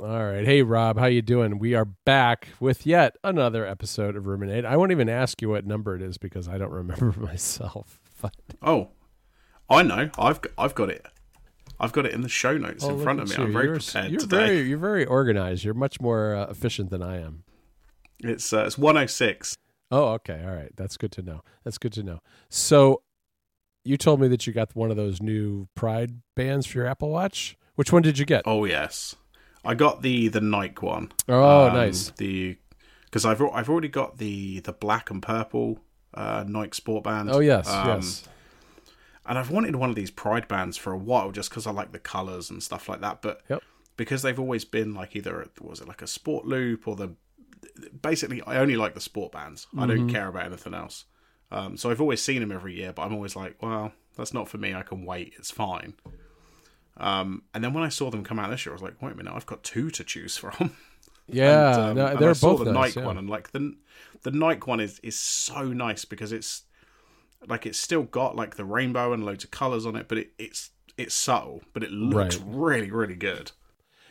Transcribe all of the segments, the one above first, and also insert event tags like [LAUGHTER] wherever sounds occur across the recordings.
All right. Hey Rob, how you doing? We are back with yet another episode of Ruminate. I won't even ask you what number it is because I don't remember [LAUGHS] myself. But Oh, I know. I've got, I've got it. I've got it in the show notes Oh, in front of me. you. I'm very you're, prepared you're today. Very, you're very organized. You're much more uh, efficient than I am. It's uh, it's 106. Oh, okay. All right. That's good to know. That's good to know. So, you told me that you got one of those new Pride bands for your Apple Watch. Which one did you get? Oh yes, I got the the Nike one. Oh, Um, nice. The because I've I've already got the the black and purple uh, Nike Sport Band. Oh, yes. Um, yes. And I've wanted one of these Pride bands for a while, just because I like the colors and stuff like that. But Yep. because they've always been like either was it like a Sport Loop or the basically I only like the sport bands. I Mm-hmm. don't care about anything else. Um, so I've always seen them every year, but I'm always like, well, that's not for me. I can wait. It's fine. Um, and then when I saw them come out this year, I was like, wait a minute, I've got two to choose from. [LAUGHS] Yeah. And, um, no, and they're I saw both the nice. Nike yeah. one, and like the the Nike one is is so nice because it's like it's still got like the rainbow and loads of colors on it, but it, it's it's subtle, but it looks Right. really really good.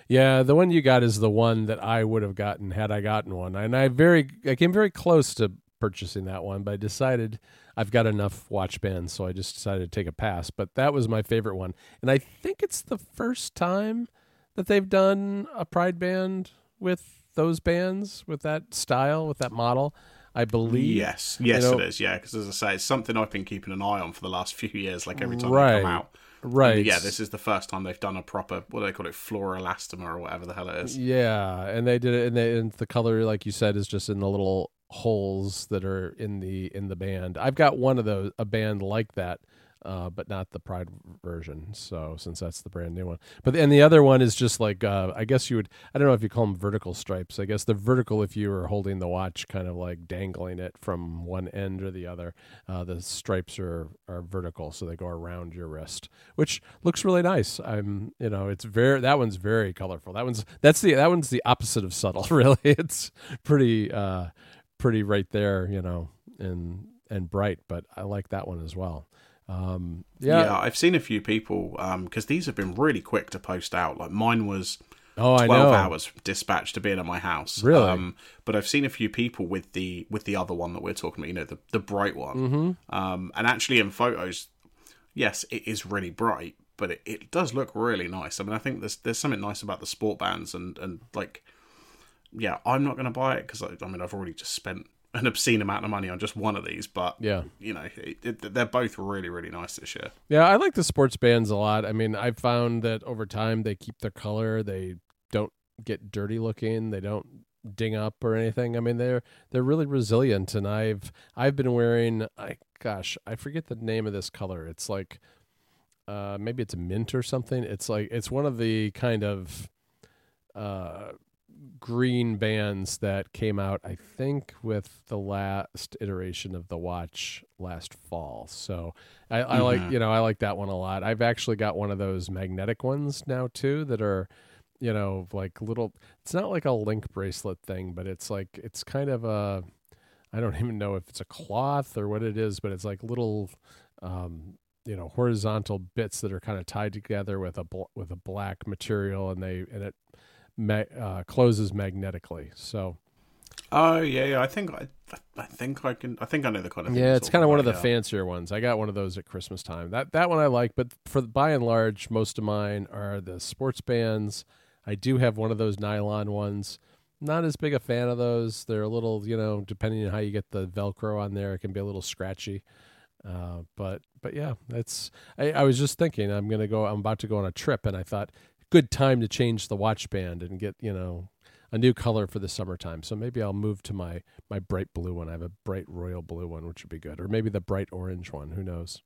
Yeah, the one you got is the one that I would have gotten had I gotten one, and I very I came very close to purchasing that one, but I decided I've got enough watch bands, so I just decided to take a pass. But that was my favorite one, and I think it's the first time that they've done a Pride band with those bands with that style with that model. I believe. Yes, yes, know- it is. Yeah, because as I say, it's something I've been keeping an eye on for the last few years. Like every time Right. they come out, Right. And yeah, this is the first time they've done a proper what do they call it, fluoroelastomer or whatever the hell it is. Yeah, and they did it, and, they, and the color, like you said, is just in the little holes that are in the in the band. I've got one of those, a band like that, uh, but not the Pride version. So since that's the brand new one, but and the other one is just like uh, I guess you would I don't know if you call them vertical stripes. I guess the vertical if you were holding the watch, kind of like dangling it from one end or the other. Uh, the stripes are are vertical, so they go around your wrist, which looks really nice. I'm you know it's very that one's very colorful. That one's that's the that one's the opposite of subtle. [LAUGHS] Really, it's pretty uh pretty right there, you know, and and bright. But I like that one as well. Um, yeah. Yeah, I've seen a few people because these have been really quick to post out. Like mine was Oh, I twelve know. hours dispatched to being at my house. Really? Um, but I've seen a few people with the with the other one that we're talking about. You know, the the bright one. Mm-hmm. Um, and actually, in photos, yes, it is really bright, but it, it does look really nice. I mean, I think there's there's something nice about the sport bands and and like, yeah, I'm not going to buy it because I, I mean I've already just spent an obscene amount of money on just one of these, but Yeah. you know, it, it, they're both really really nice this year. Yeah, I like the sports bands a lot. I mean, I've found that over time they keep their color. They don't get dirty looking. They don't ding up or anything. I mean, they're they're really resilient. And I've I've been wearing. I gosh, I forget the name of this color. It's like, uh, maybe it's mint or something. It's like it's one of the kind of, uh, green bands that came out. I think with the last iteration of the watch last fall. So. I, I like Mhm. you know I like that one a lot. I've actually got one of those magnetic ones now too that are you know like little. It's not like a link bracelet thing, but it's like it's kind of a. I don't [LAUGHS] even know if it's a cloth or what it is, but it's like little, um, you know, horizontal bits that are kind of tied together with a bl- with a black material, and they and it ma- uh, closes magnetically. So Oh yeah, yeah. I think I, I think I can. I think I know the kind of. Yeah, it's kind of one of the yeah. fancier ones. I got one of those at Christmas time. That that one I like, but for by and large, most of mine are the sports bands. I do have one of those nylon ones. Not as big a fan of those. They're a little, you know, depending on how you get the Velcro on there, it can be a little scratchy. Uh, but but yeah, that's. I, I was just thinking, I'm gonna go. I'm about to go on a trip, and I thought, good time to change the watch band and get you know a new color for the summertime. So maybe I'll move to my my bright blue one. I have a bright royal blue one, which would be good, or maybe the bright orange one. Who knows?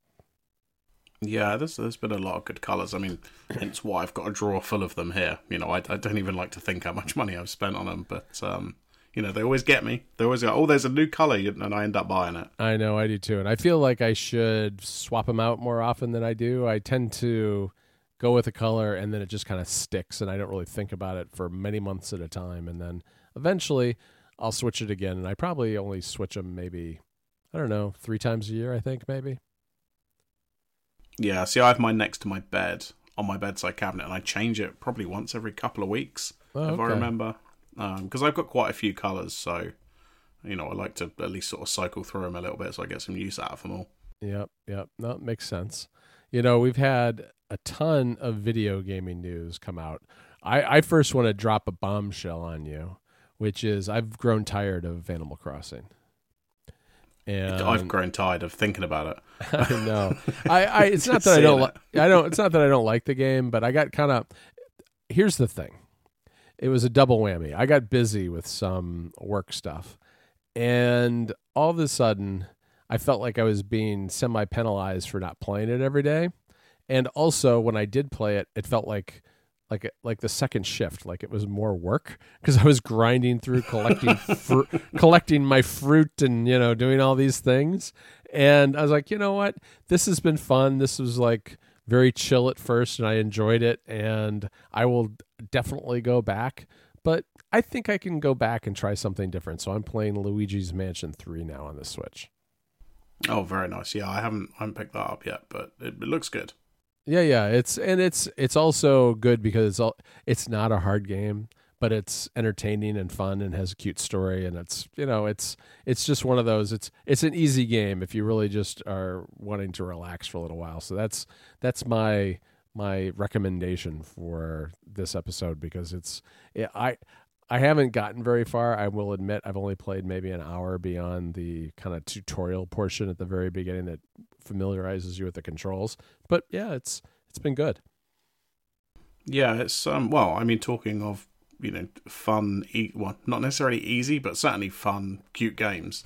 Yeah, there's there's been a lot of good colours. I mean, hence why I've got a drawer full of them here. You know, I, I don't even like to think how much money I've spent on them, but um, you know, they always get me. They always go, oh, there's a new colour, and I end up buying it. I know I do too, and I feel like I should swap them out more often than I do. I tend to go with a color, and then it just kind of sticks, and I don't really think about it for many months at a time, and then eventually I'll switch it again. And I probably only switch them maybe I don't know three times a year. I think maybe. Yeah, see, I have mine next to my bed on my bedside cabinet, and I change it probably once every couple of weeks. Oh, if I remember, um, because I've got quite a few colors, so you know I like to at least sort of cycle through them a little bit, so I get some use out of them all. Yep, yep. No, makes sense. You know, we've had a ton of video gaming news come out. I, I first want to drop a bombshell on you, which is I've grown tired of Animal Crossing. And I've grown tired of thinking about it. [LAUGHS] I know. I, I it's not [LAUGHS] that I don't saying li- I don't it's not that I don't like the game, but I got kind of Here's the thing. It was a double whammy. I got busy with some work stuff. And all of a sudden, I felt like I was being semi penalized for not playing it every day. And also when I did play it, it felt like like like the second shift, like it was more work because I was grinding through collecting [LAUGHS] fru- collecting my fruit and you know doing all these things. And I was like, you know what, this has been fun. This was like very chill at first, and I enjoyed it. And I will definitely go back. But I think I can go back and try something different. So I'm playing Luigi's Mansion Three now on the Switch. Oh, very nice. Yeah, I haven't I haven't picked that up yet, but it, it looks good. Yeah, yeah. It's and it's it's also good because it's all it's not a hard game, but it's entertaining and fun and has a cute story and it's you know it's it's just one of those. It's it's an easy game if you really just are wanting to relax for a little while. So that's that's my my recommendation for this episode because it's I I haven't gotten very far. I will admit I've only played maybe an hour beyond the kind of tutorial portion at the very beginning that familiarizes you with the controls. But yeah, it's it's been good. Yeah, it's um. Well, I mean, talking of you know fun, e- well, not necessarily easy, but certainly fun, cute games.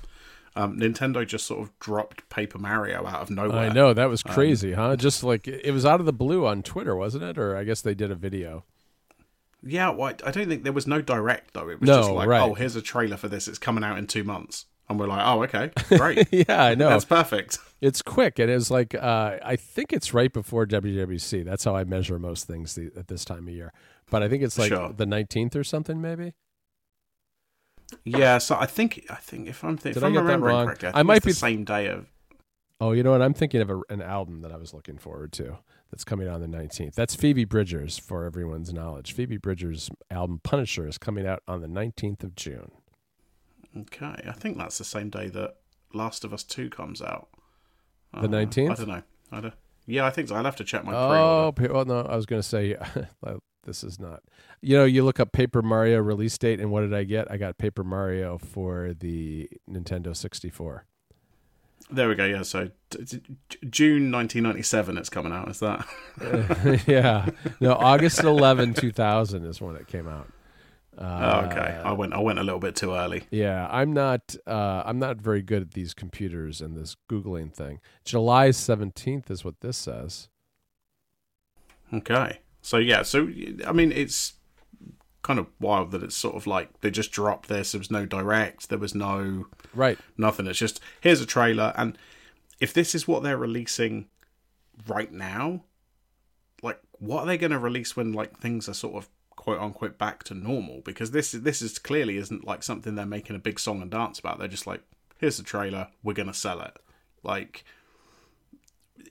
Um, Nintendo just sort of dropped Paper Mario out of nowhere. I know that was crazy, huh? Just like it was out of the blue on Twitter, wasn't it? Or I guess they did a video. Yeah, well, I don't think there was no direct though. It was No, just like, right. oh, here's a trailer for this. It's coming out in two months, and we're like, oh, okay, [LAUGHS] great, yeah, I know. that's perfect. It's quick. It is like uh, I think it's right before WWDC. That's how I measure most things the, at this time of year. But I think it's like Sure. the nineteenth or something, maybe. Yeah, so I think I think if I'm th- if Did I I'm get that remembering wrong? correctly, I, I think might it's be- the same day of. Oh, you know what? I'm thinking of a, an album that I was looking forward to that's coming out on the 19th. That's Phoebe Bridgers, for everyone's knowledge. Phoebe Bridgers' album Punisher is coming out on the 19th of June. Okay, I think that's the same day that Last of Us Two comes out. The Uh, 19th? I don't know. I don't, yeah, I think so. I'll have to check my pre-order. Oh, well, no, I was going to say [LAUGHS] this is not. You know, you look up Paper Mario release date, and what did I get? I got Paper Mario for the Nintendo 64. There we go. Yeah, so June 1997, it's coming out. Is that? [LAUGHS] yeah. No, August 11, 2000 is when it came out. Uh, oh, okay, I went. I went a little bit too early. Yeah, I'm not. Uh, I'm not very good at these computers and this googling thing. July 17th is what this says. Okay, so yeah, so I mean, it's kind of wild that it's sort of like they just dropped this. There was no direct. There was no Right. nothing. It's just here's a trailer, and if this is what they're releasing right now, like what are they going to release when like things are sort of quote unquote back to normal? Because this this is clearly isn't like something they're making a big song and dance about. They're just like here's the trailer, we're going to sell it. Like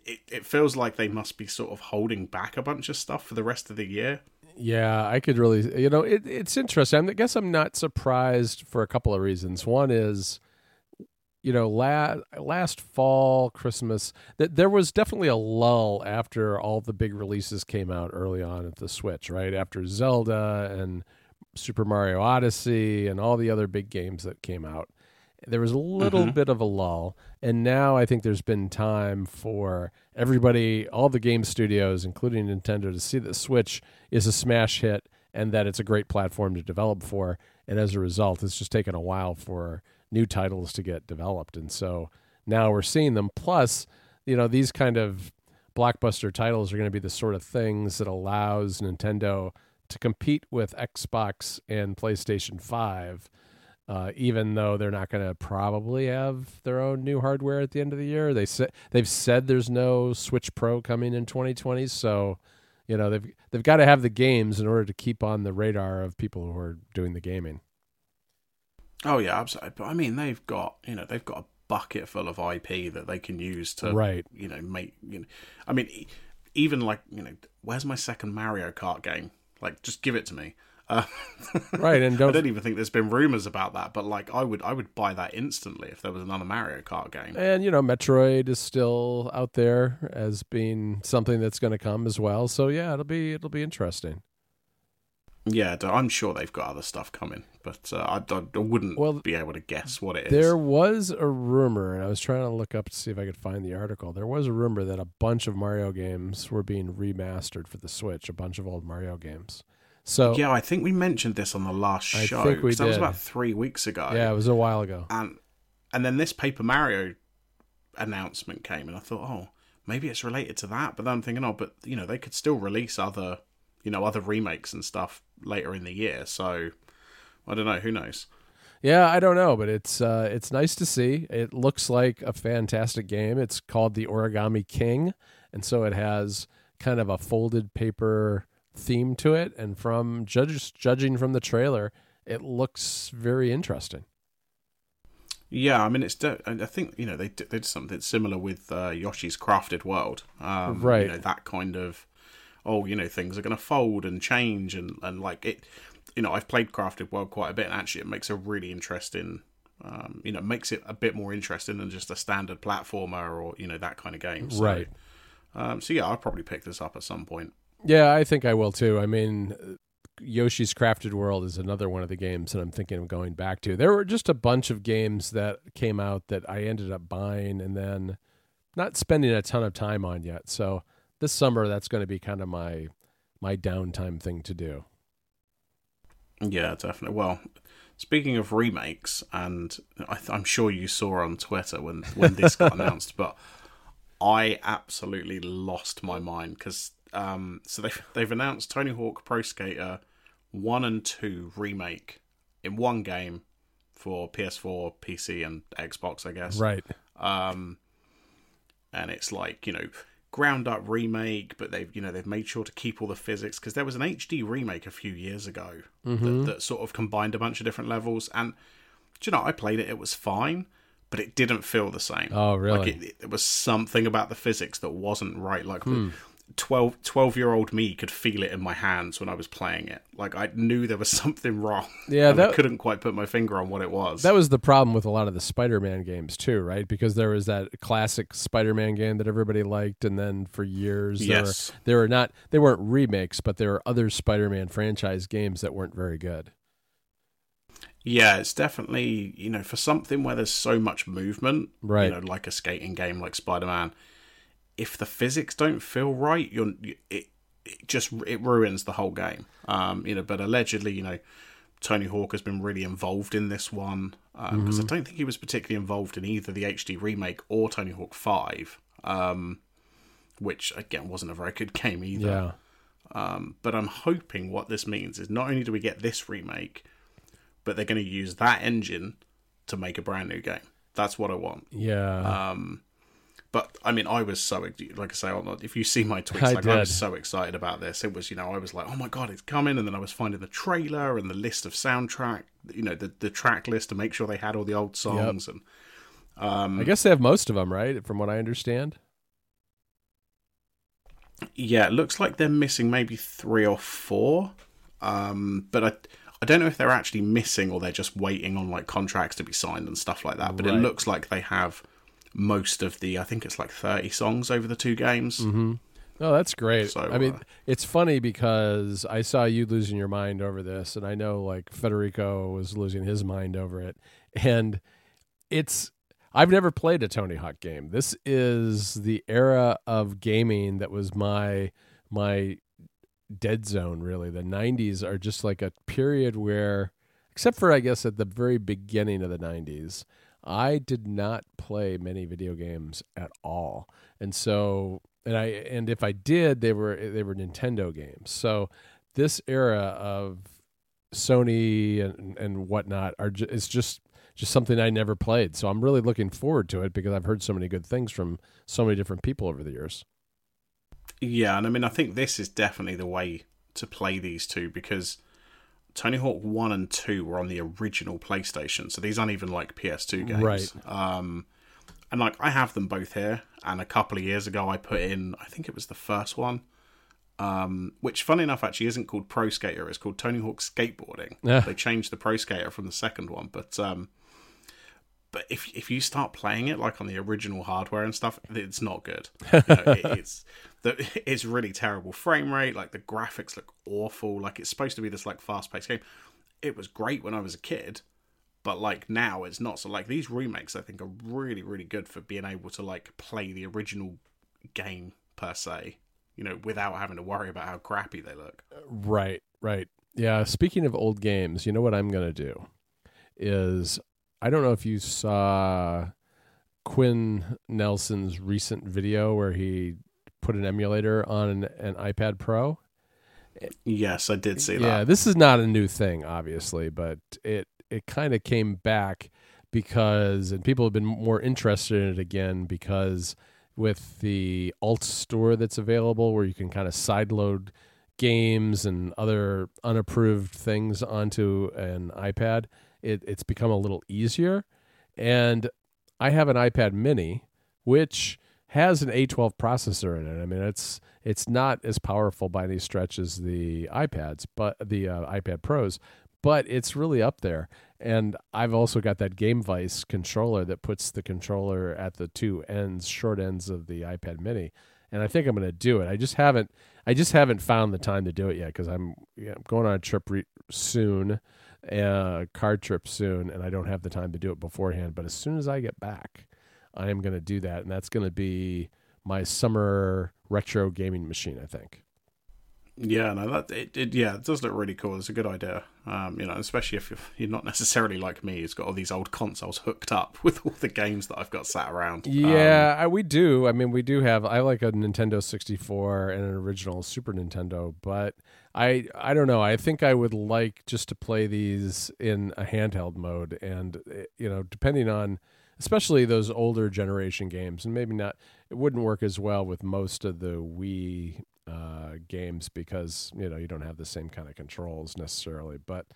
it, it feels like they must be sort of holding back a bunch of stuff for the rest of the year. Yeah, I could really, you know, it, it's interesting. I guess I'm not surprised for a couple of reasons. One is, you know, last last fall, Christmas, that there was definitely a lull after all the big releases came out early on at the Switch, right? After Zelda and Super Mario Odyssey and all the other big games that came out. There was a little Mhm. bit of a lull, and now I think there's been time for everybody, all the game studios, including Nintendo, to see that Switch is a smash hit and that it's a great platform to develop for. And as a result, it's just taken a while for new titles to get developed. And so now we're seeing them. Plus, you know, these kind of blockbuster titles are going to be the sort of things that allows Nintendo to compete with Xbox and PlayStation 5. Uh, even though they're not going to probably have their own new hardware at the end of the year, they said they've said there's no Switch Pro coming in 2020. So, you know they've they've got to have the games in order to keep on the radar of people who are doing the gaming. Oh yeah, absolutely. But I mean, they've got you know they've got a bucket full of IP that they can use to Right. you know make you know. I mean, even like you know, where's my second Mario Kart game? Like, just give it to me. Uh, right, and [LAUGHS] I don't don't even think there's been rumors about that, but like I would I would buy that instantly if there was another Mario Kart game. and you know Metroid is still out there as being something that's going to come as well. So yeah, it'll be it'll be interesting. Yeah, I'm sure they've got other stuff coming, but uh, I, I, I wouldn't Well, be able to guess what it is. There was a rumor, and I was trying to look up to see if I could find the article. There was a rumor that a bunch of Mario games were being remastered for the Switch, a bunch of old Mario games. So Yeah, I think we mentioned this on the last I show. think we 'cause that was about three weeks ago. yeah, it was a while ago. and and then this Paper Mario announcement came, and I thought, oh, maybe it's related to that. But then I'm thinking, oh, but you know, they could still release other, you know, other remakes and stuff later in the year. So I don't know. Who knows? Yeah, I don't know, but it's uh, it's nice to see. It looks like a fantastic game. It's called the Origami King, and so it has kind of a folded paper theme to it. And from judges judging from the trailer, it looks very interesting. Yeah, I mean, it's. De- I think you know they did, they did something similar with uh, Yoshi's Crafted World. Um, Right. You know that kind of. Oh, you know things are going to fold and change and and like it. You know, I've played Crafted World quite a bit, and actually, it makes a really interesting. Um, you know, makes it a bit more interesting than just a standard platformer or you know that kind of game. So, Right. Um, so yeah, I'll probably pick this up at some point. Yeah, I think I will too. I mean, Yoshi's Crafted World is another one of the games that I'm thinking of going back to. There were just a bunch of games that came out that I ended up buying and then not spending a ton of time on yet. So this summer, that's going to be kind of my my downtime thing to do. Yeah, definitely. Well, speaking of remakes, and I th- I'm sure you saw on Twitter when when this got [LAUGHS] announced, but I absolutely lost my mind because um, so they've they've announced Tony Hawk Pro Skater one and two remake in one game for PS4, PC, and Xbox, I guess. Right. Um, and it's like you know ground up remake, but they've you know they've made sure to keep all the physics because there was an HD remake a few years ago Mm-hmm. that, that sort of combined a bunch of different levels. And do you know, I played it; it was fine, but it didn't feel the same. Oh, really? Like it, it, there was something about the physics that wasn't right. Like Hmm. 12, 12 year old me could feel it in my hands when I was playing it. Like I knew there was [LAUGHS] something wrong. Yeah, and I that- couldn't quite put my finger on what it was. That was the problem with a lot of the Spider-Man games too, right? Because there was that classic Spider-Man game that everybody liked, and then for years, there Yes. were, there were not they weren't remakes, but there were other Spider-Man franchise games that weren't very good. Yeah, it's definitely you know for something where there's so much movement, Right. You know, like a skating game like Spider Man. If the physics don't feel right, you're it, it just it ruins the whole game. Um, you know, but allegedly, you know, Tony Hawk has been really involved in this one because I don't think he was particularly involved in either the HD remake or Tony Hawk Five, um, which again wasn't a very good game either. Yeah. Um, but I'm hoping what this means is not only do we get this remake, but they're going to use that engine to make a brand new game. That's what I want. Yeah. Um, but I mean, I was so like I say, if you see my [LAUGHS] tweets, I like I was so excited about this. It was, you know, I was like, oh my god, it's coming, and then I was finding the trailer and the list of soundtrack, you know, the the track list to make sure they had all the old songs and I guess they have most of them, right? From what I understand. Yeah, it looks like they're missing maybe three or four. Um, but I I don't know if they're actually missing or they're just waiting on like contracts to be signed and stuff like that. But it looks like they have most of the I think it's like thirty songs over the two games. Mm-hmm. Oh, that's great. So, I mean, uh, it's funny because I saw you losing your mind over this, and I know like Federico was losing his mind over it. And it's I've never played a Tony Hawk game. This is the era of gaming that was my my dead zone. Really, the '90s are just like a period where, except for I guess at the very beginning of the '90s, I did not play many video games at all, and so and I and if I did, they were they were Nintendo games. So this era of Sony and and whatnot are ju- it's just just something I never played. So I'm really looking forward to it because I've heard so many good things from so many different people over the years. Yeah, and I mean I think this is definitely the way to play these two because Tony Hawk One and Two were on the original PlayStation, so these aren't even like PS2 games. Right. Um, and like I have them both here, and a couple of years ago I put in I think it was the first one, Um, which, funny enough, actually isn't called Pro Skater. It's called Tony Hawk Skateboarding. Yeah. They changed the Pro Skater from the second one, but um, but if if you start playing it like on the original hardware and stuff, it's not good. [LAUGHS] You know, it, it's the, it's really terrible frame rate. Like the graphics look awful. Like it's supposed to be this like fast paced game. It was great when I was a kid, but like now it's not. So like these remakes, I think are really really good for being able to like play the original game per se. You know, without having to worry about how crappy they look. Right, right. Yeah, speaking of old games, you know what I'm going to do is I don't know if you saw Quinn Nelson's recent video where he put an emulator on an, an iPad Pro. Yes, I did see that. Yeah, this is not a new thing, obviously, but it it kind of came back because and people have been more interested in it again because with the AltStore that's available where you can kind of sideload games and other unapproved things onto an iPad, it, it's become a little easier. And I have an iPad mini, which has an A12 processor in it. I mean, it's it's not as powerful by any stretch as the iPads, but the uh, iPad Pros, but it's really up there. And I've also got that Gamevice controller that puts the controller at the two ends, short ends of the iPad Mini. And I think I'm going to do it. I just haven't, I just haven't found the time to do it yet because I'm, yeah, I'm going on a trip re- soon, a card trip soon, and I don't have the time to do it beforehand. But as soon as I get back, I am going to do that, and that's going to be my summer retro gaming machine. I think. Yeah, no, that it, it yeah, it does look really cool. It's a good idea. Um, you know, especially if you're, you're not necessarily like me, who's got all these old consoles hooked up [LAUGHS] with all the games that I've got sat around. Um, Yeah, I, we do. I mean, we do have. I like a Nintendo 64 and an original Super Nintendo, but I I don't know. I think I would like just to play these in a handheld mode, and eh, you know, depending on especially those older generation games, and maybe not. It wouldn't work as well with most of the Wii uh, games because you know you don't have the same kind of controls necessarily. But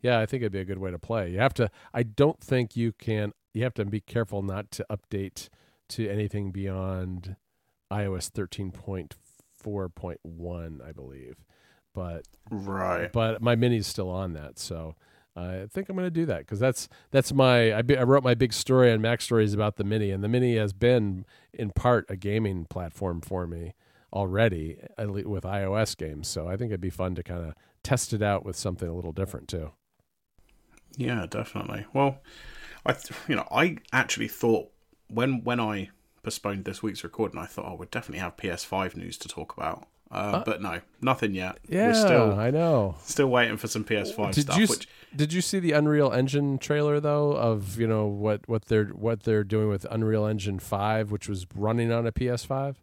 yeah, I think it'd be a good way to play. You have to. I don't think you can. You have to be careful not to update to anything beyond iOS thirteen point four point one, I believe. But right. but my mini's still on that, so I think I'm going to do that because that's that's my I, be, I wrote my big story on MacStories about the mini, and the mini has been in part a gaming platform for me already with iOS games. So I think it'd be fun to kind of test it out with something a little different too. Yeah, definitely. Well, I you know I actually thought when when I postponed this week's recording, I thought I would definitely have PS5 news to talk about. Uh, but no, nothing yet. Yeah, We're still I know. still waiting for some PS5 Did stuff. you which did you see the Unreal Engine trailer though of you know what what they're what they're doing with Unreal Engine five, which was running on a PS5?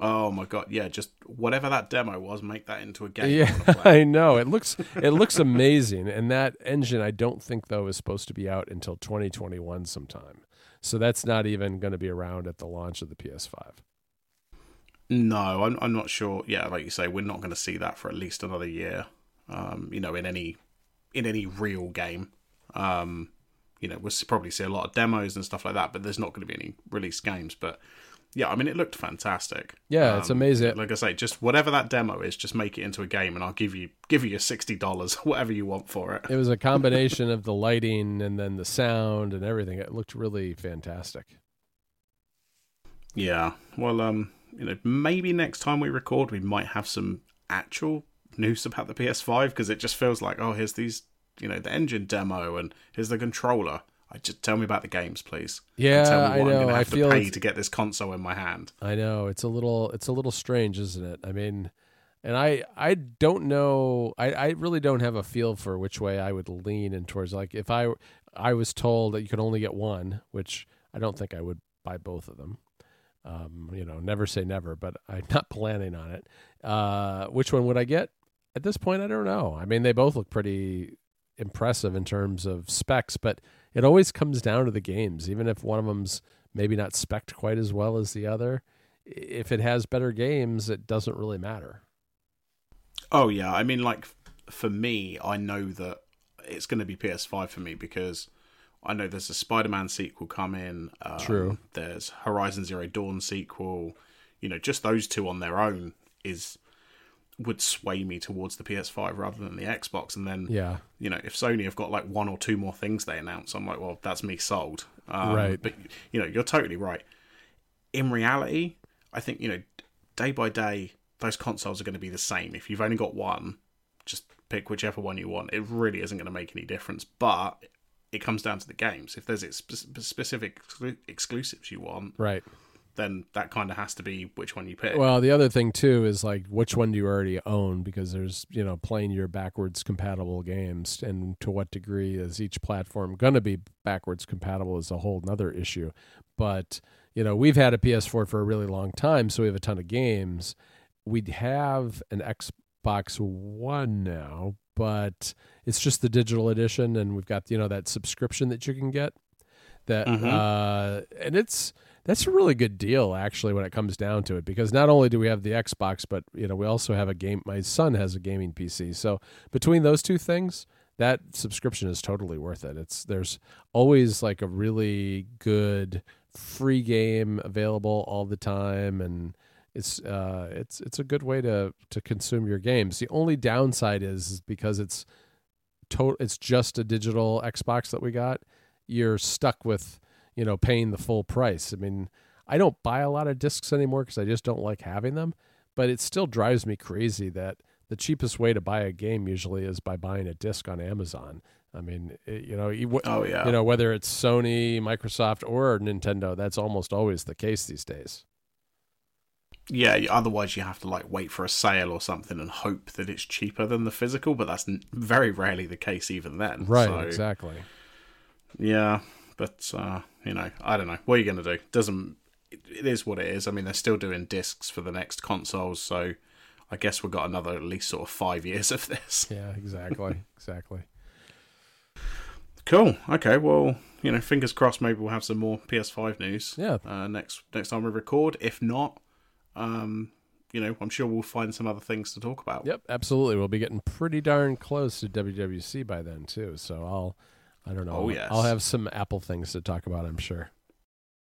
Oh my god, yeah, just whatever that demo was, make that into a game. Yeah. [LAUGHS] I know. It looks it looks amazing, and that engine I don't think though is supposed to be out until 2021 sometime. So that's not even going to be around at the launch of the PS5. No, I'm I'm not sure. Yeah, like you say, we're not going to see that for at least another year. Um, you know, in any in any real game. Um, you know, we'll probably see a lot of demos and stuff like that, but there's not going to be any released games. But yeah, I mean, it looked fantastic. Yeah, it's Um, amazing. Like I say, just whatever that demo is, just make it into a game, and I'll give you give you your sixty dollars, [LAUGHS] whatever you want for it. It was a combination of the lighting and then the sound and everything. It looked really fantastic. Yeah. Well, um, you know, maybe next time we record, we might have some actual news about the PS5 because it just feels like, oh, here's these, you know, the engine demo and here's the controller. I just tell me about the games, please. Yeah, tell me I what I'm know. gonna I have feel to pay to get this console in my hand. I know it's a little it's a little strange, isn't it? I mean, and I I don't know. I I really don't have a feel for which way I would lean in towards. Like if I I was told that you could only get one, which I don't think I would buy both of them. Um, you know, never say never, but I'm not [LAUGHS] planning on it. Uh, which one would I get? At this point, I don't know. I mean, they both look pretty impressive in terms of specs, but it always comes down to the games. Even if one of them's maybe not spec'd quite as well as the other, if it has better games, it doesn't really matter. Oh yeah, I mean, like for me, I know that it's going to be PS5 for me because I know there's a Spider-Man sequel coming. Um, True. There's Horizon Zero Dawn sequel. You know, just those two on their own is would sway me towards the PS5 rather than the Xbox. And then, Yeah. you know, if Sony have got like one or two more things they announce, I'm like, well, that's me sold. Um, Right. But you know, you're totally right. In reality, I think you know, day by day, those consoles are going to be the same. If you've only got one, just pick whichever one you want. It really isn't going to make any difference. But it comes down to the games. If there's spe- specific exclusives you want, Right. Then that kind of has to be which one you pick. Well, the other thing too is like which one do you already own because there's, you know, playing your backwards compatible games and to what degree is each platform going to be backwards compatible is a whole nother issue. But, you know, we've had a PS4 for a really long time, so we have a ton of games. We'd have an Xbox One now, but it's just the digital edition and we've got, you know, that subscription that you can get that Mhm. uh and it's that's a really good deal actually when it comes down to it because not only do we have the Xbox but you know we also have a game my son has a gaming PC so between those two things that subscription is totally worth it. It's there's always like a really good free game available all the time and it's uh it's it's a good way to to consume your games. The only downside is, is because it's to- it's just a digital Xbox that we got you're stuck with you know paying the full price i mean i don't buy a lot of discs anymore because i just don't like having them but it still drives me crazy that the cheapest way to buy a game usually is by buying a disc on amazon i mean it, you know you, oh yeah, you know whether it's sony microsoft or nintendo that's almost always the case these days yeah. Otherwise, you have to like wait for a sale or something and hope that it's cheaper than the physical. But that's very rarely the case, even then. right So, exactly Yeah, but uh, you know, I don't know. What are you going to do? Doesn't it, is what it is. I mean, they're still doing discs for the next consoles, so I guess we've got another at least sort of five years of this. yeah exactly [LAUGHS] exactly Cool. Okay. Well, you know, fingers crossed. Maybe we'll have some more PS5 news. Yeah. Uh, next next time we record. If not, um, you know, I'm sure we'll find some other things to talk about. Yep, absolutely. We'll be getting pretty darn close to WWDC by then too. So I'll, I don't know. Oh, yes. I'll have some Apple things to talk about. I'm sure.